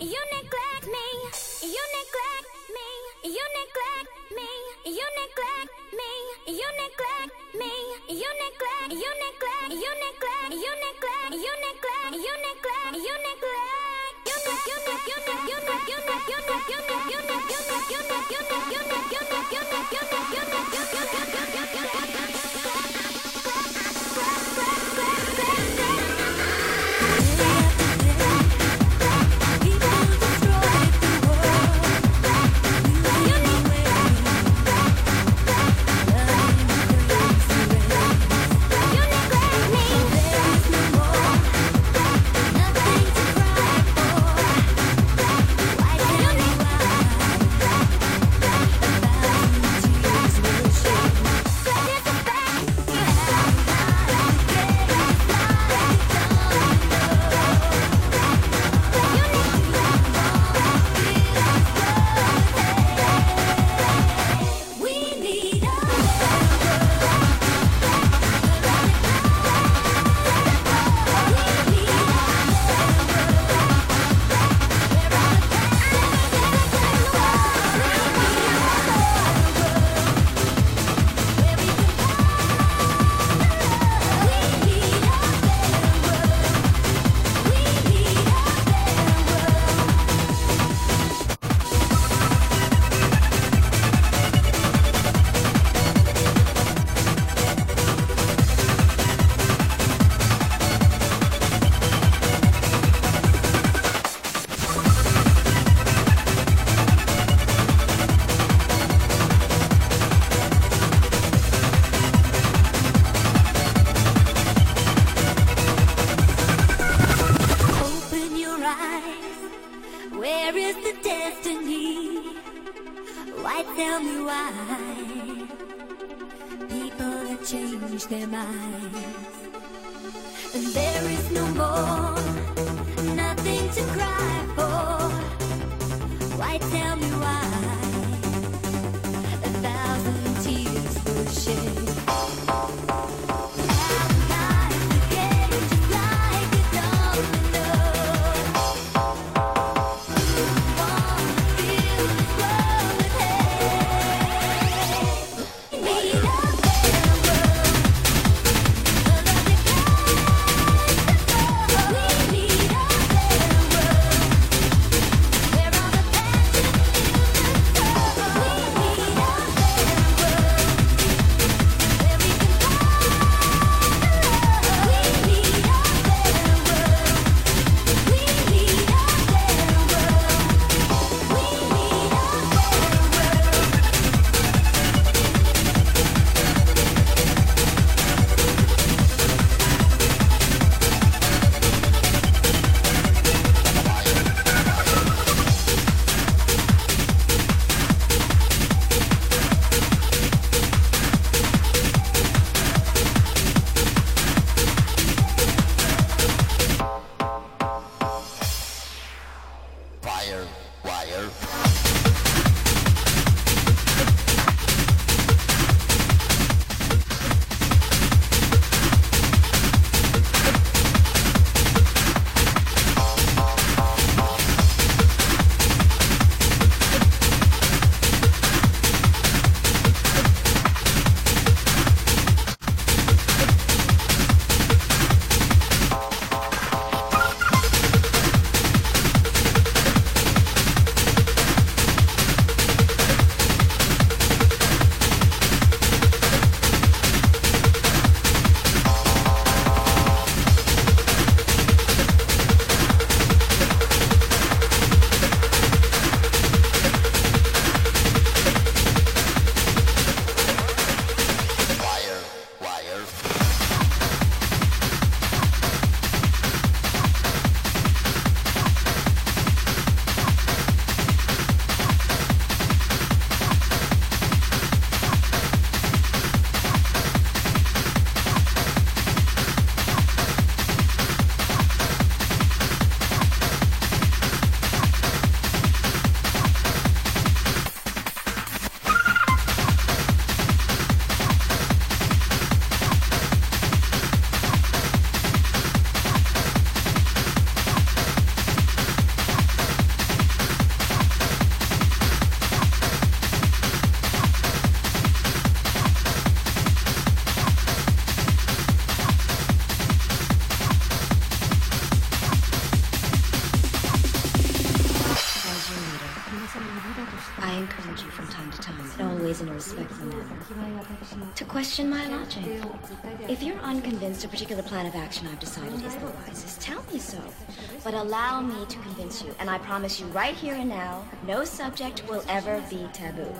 You neglect me. You neglect me. You neglect me. You neglect me. You neglect me. You neglect. You neglect. You neglect. You neglect. You neglect. You neglect. You neglect. You unconvinced a particular plan of action I've decided is the wisest, tell me so. But allow me to convince you, and I promise you right here and now, no subject will ever be taboo.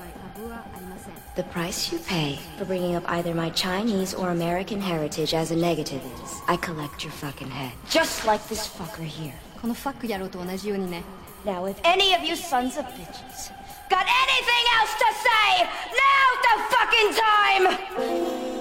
The price you pay for bringing up either my Chinese or American heritage as a negative is I collect your fucking head. Just like this fucker here. このファック野郎と同じようにね Now, if any of you sons of bitches got anything else to say, now's the fucking time!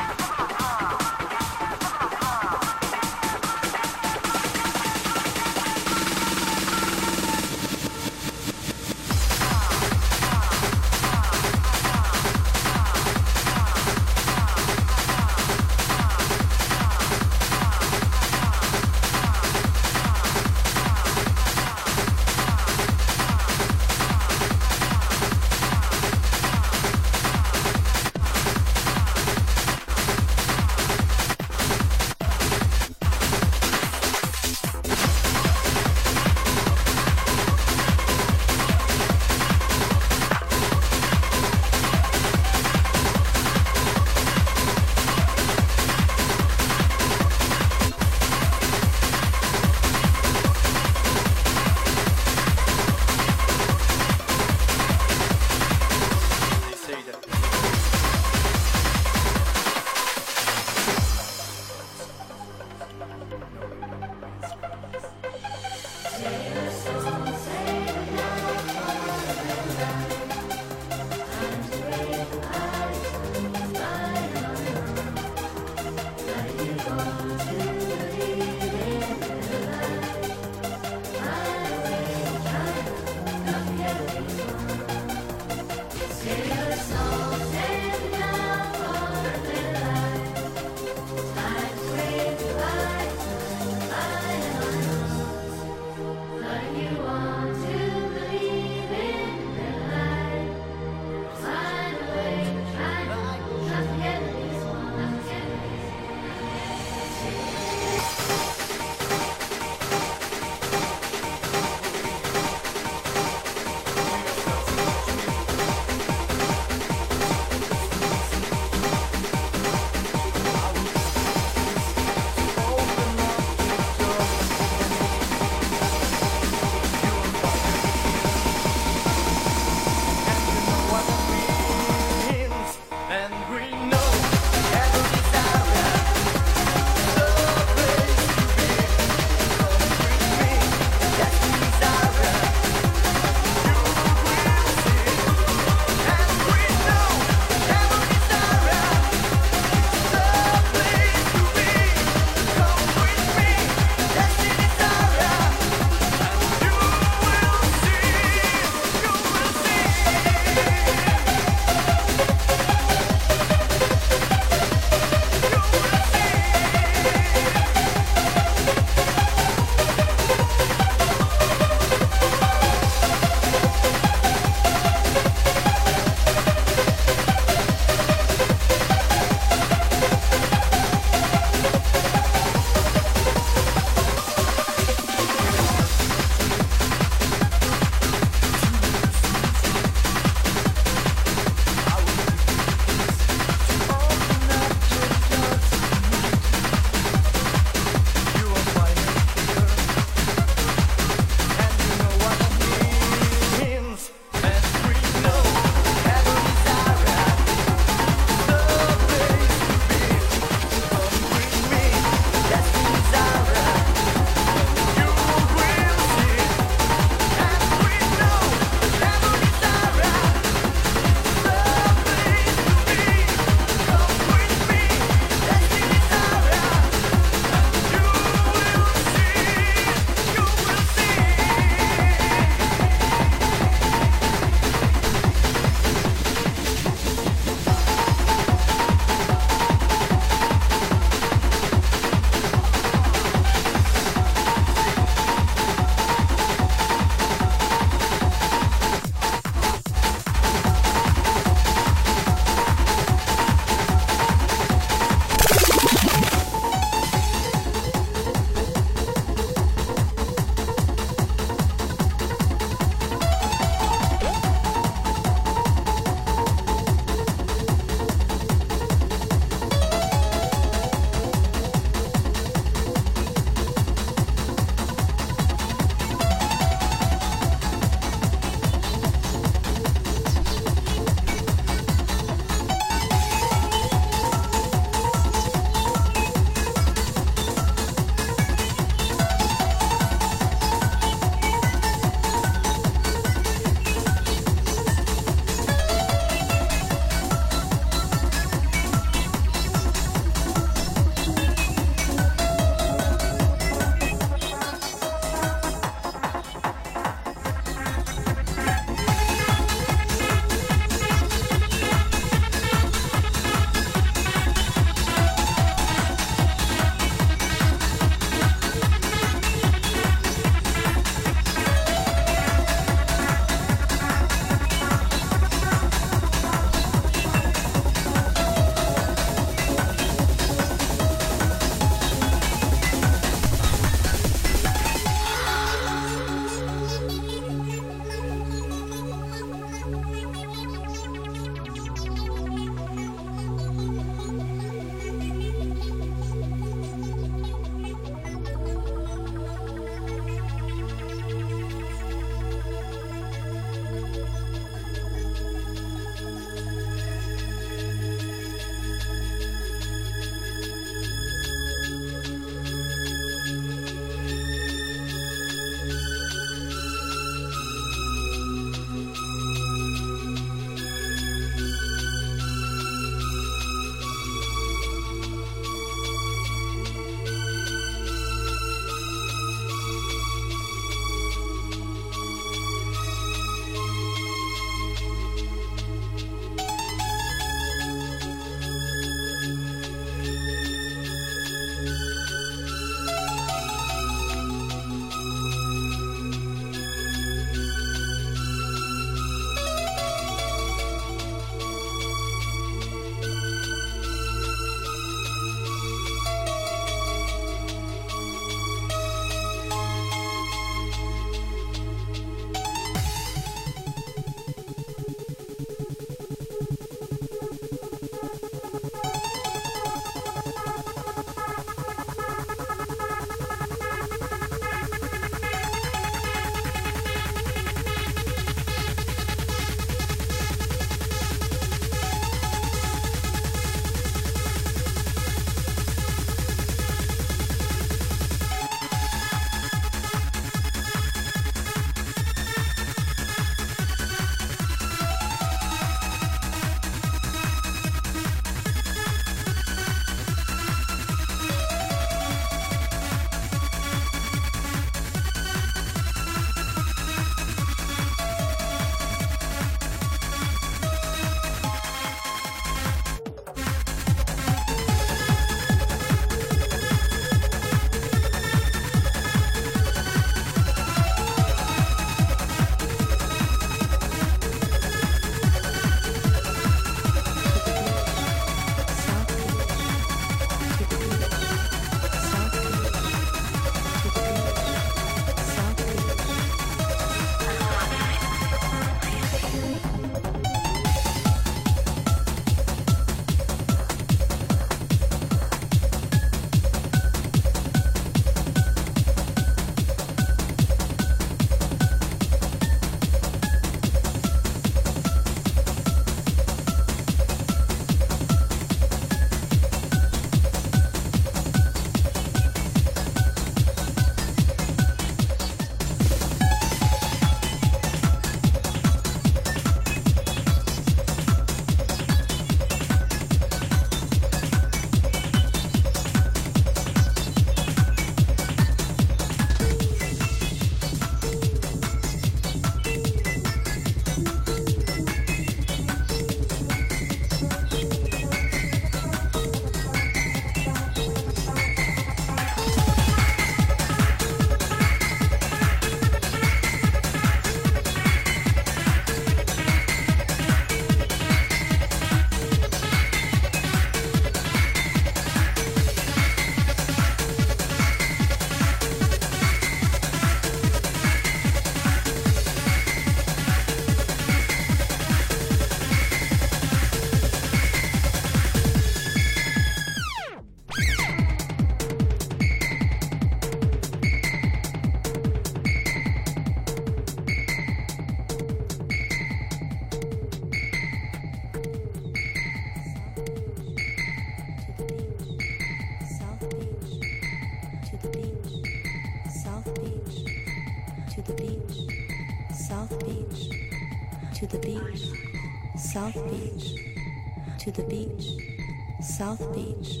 South Beach,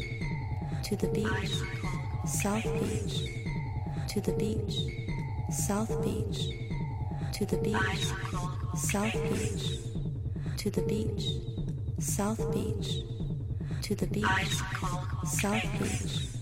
to the beach, South Beach, to the beach, South Beach, to the beach, South Beach, to the beach, South Beach, to the beach, South Beach.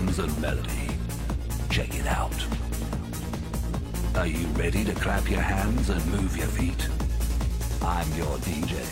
Drums, and melody. Check it out. Are you ready to clap your hands and move your feet? I'm your DJ.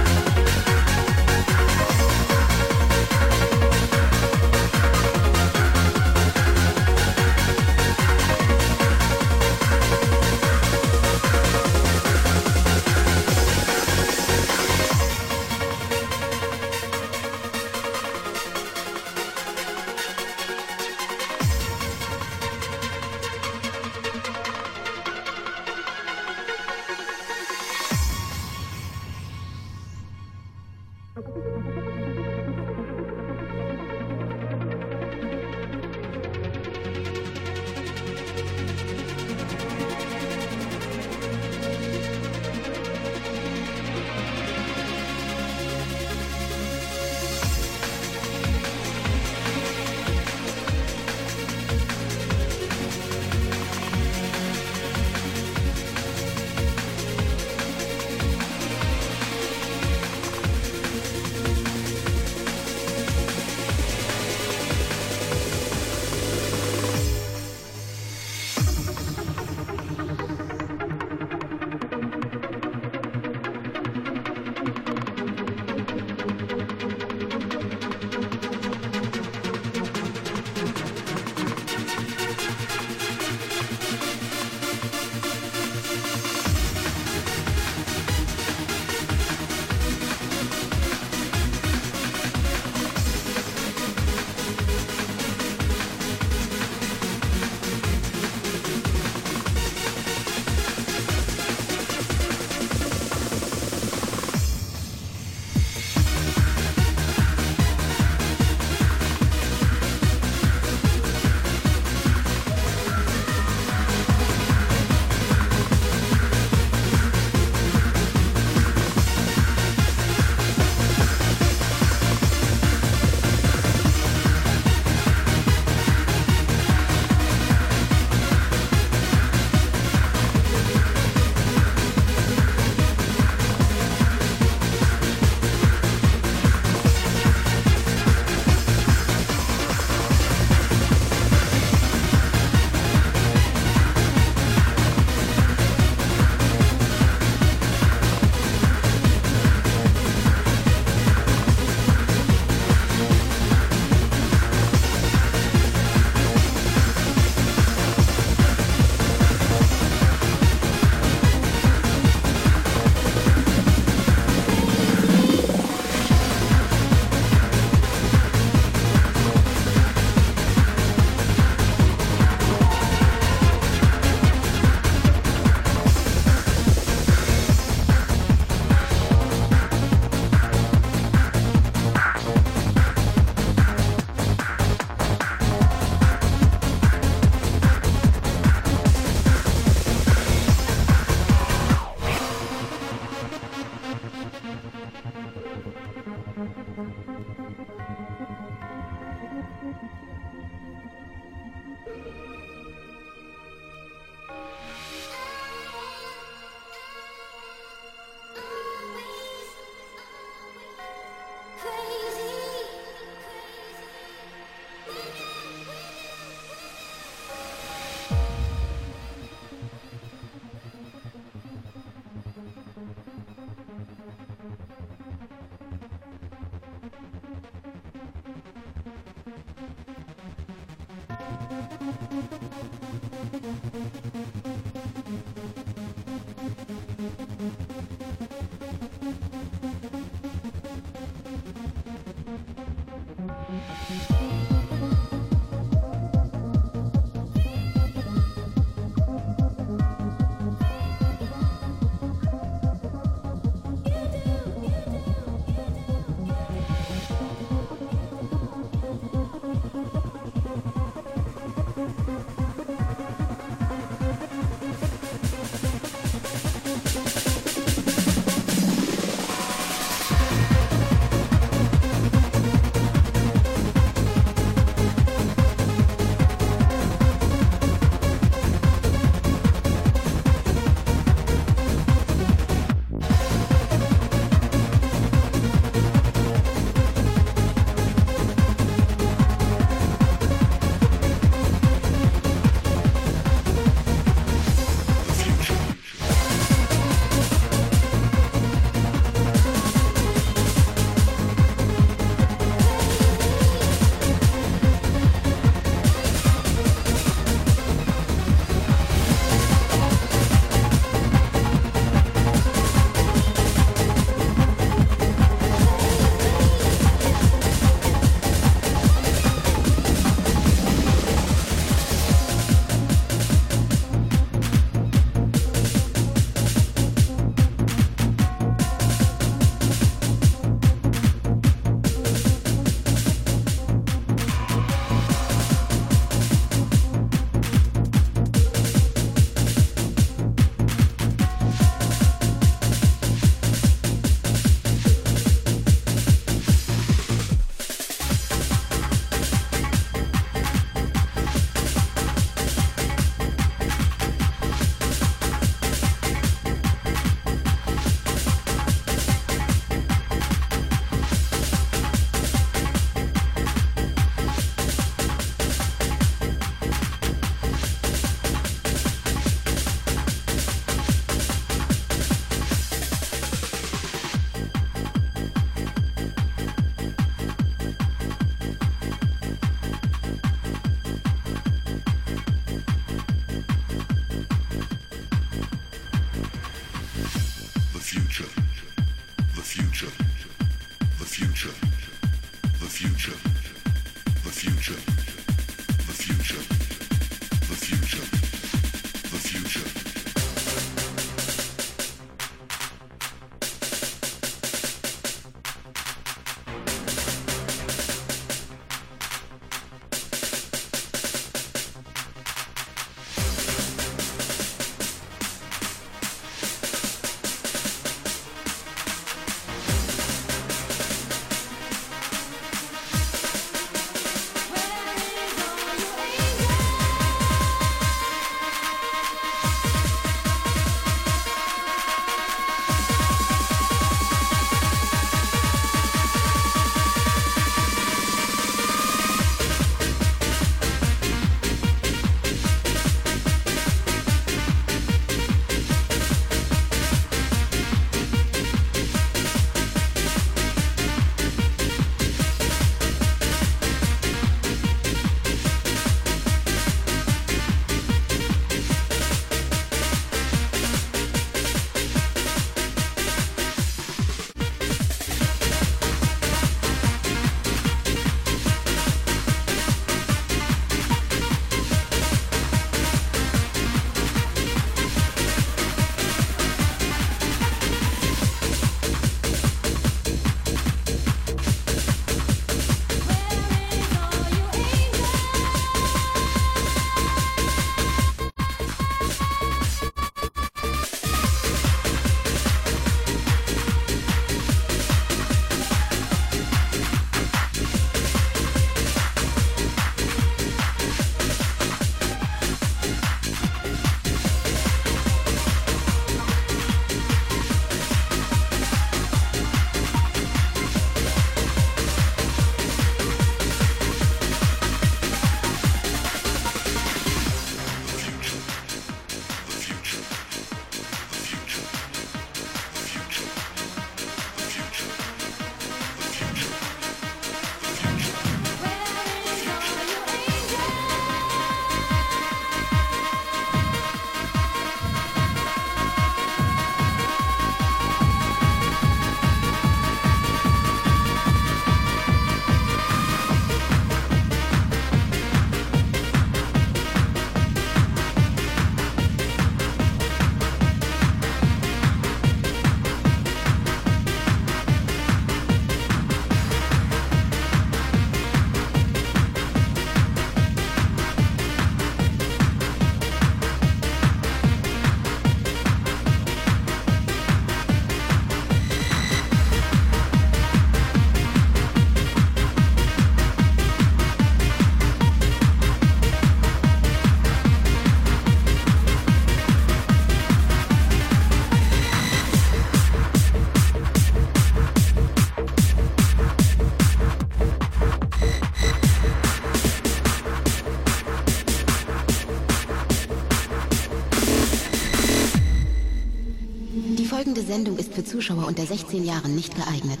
Zuschauer unter 16 Jahren nicht geeignet.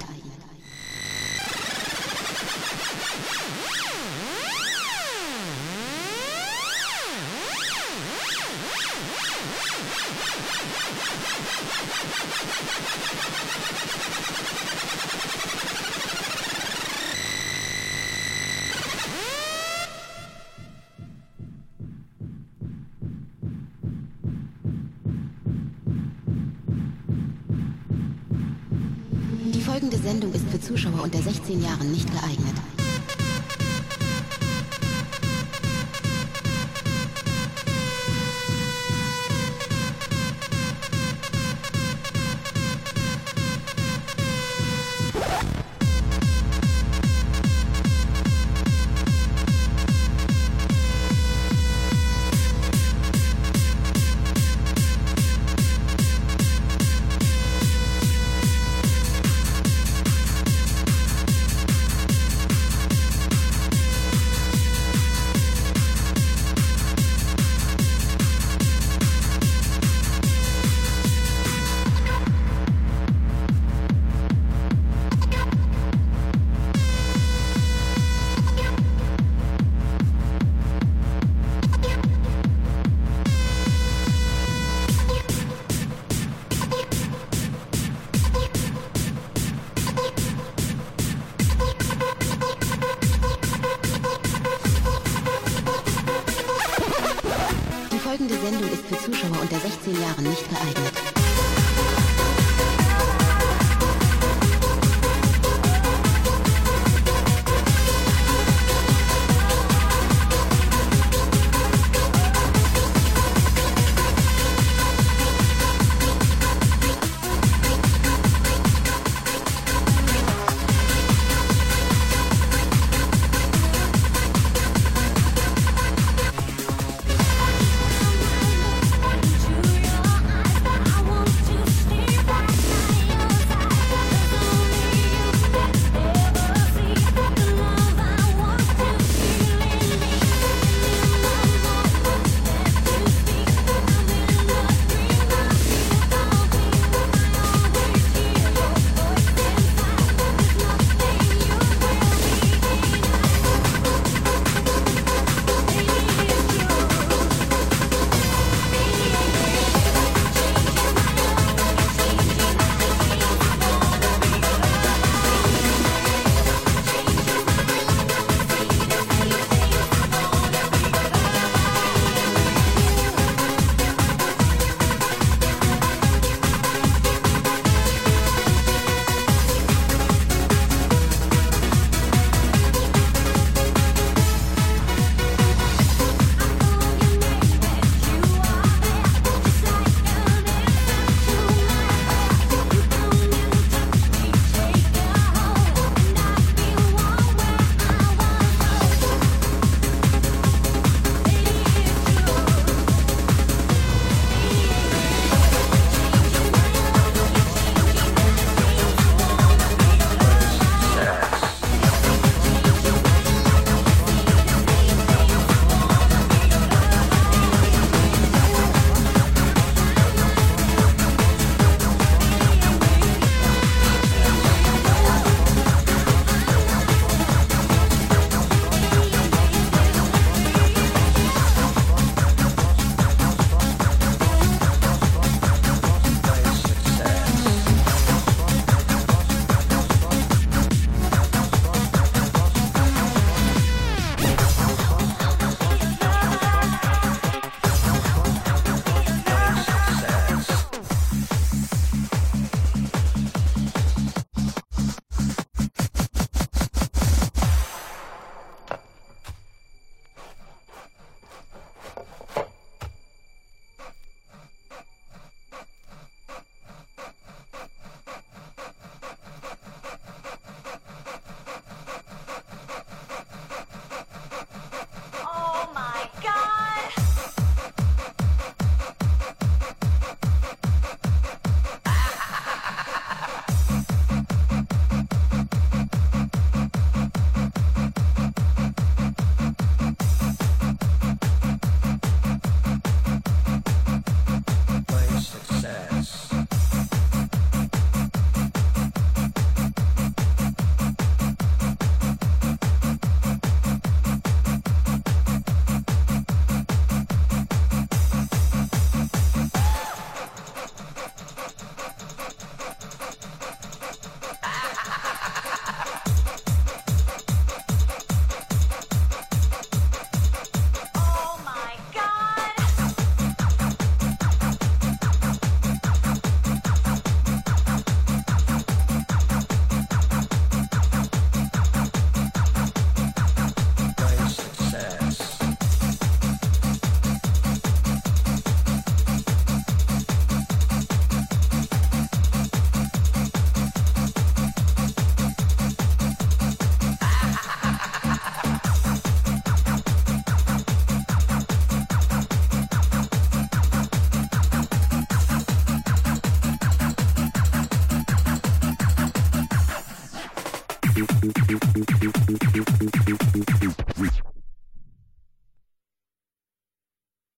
Jahren nicht geeignet.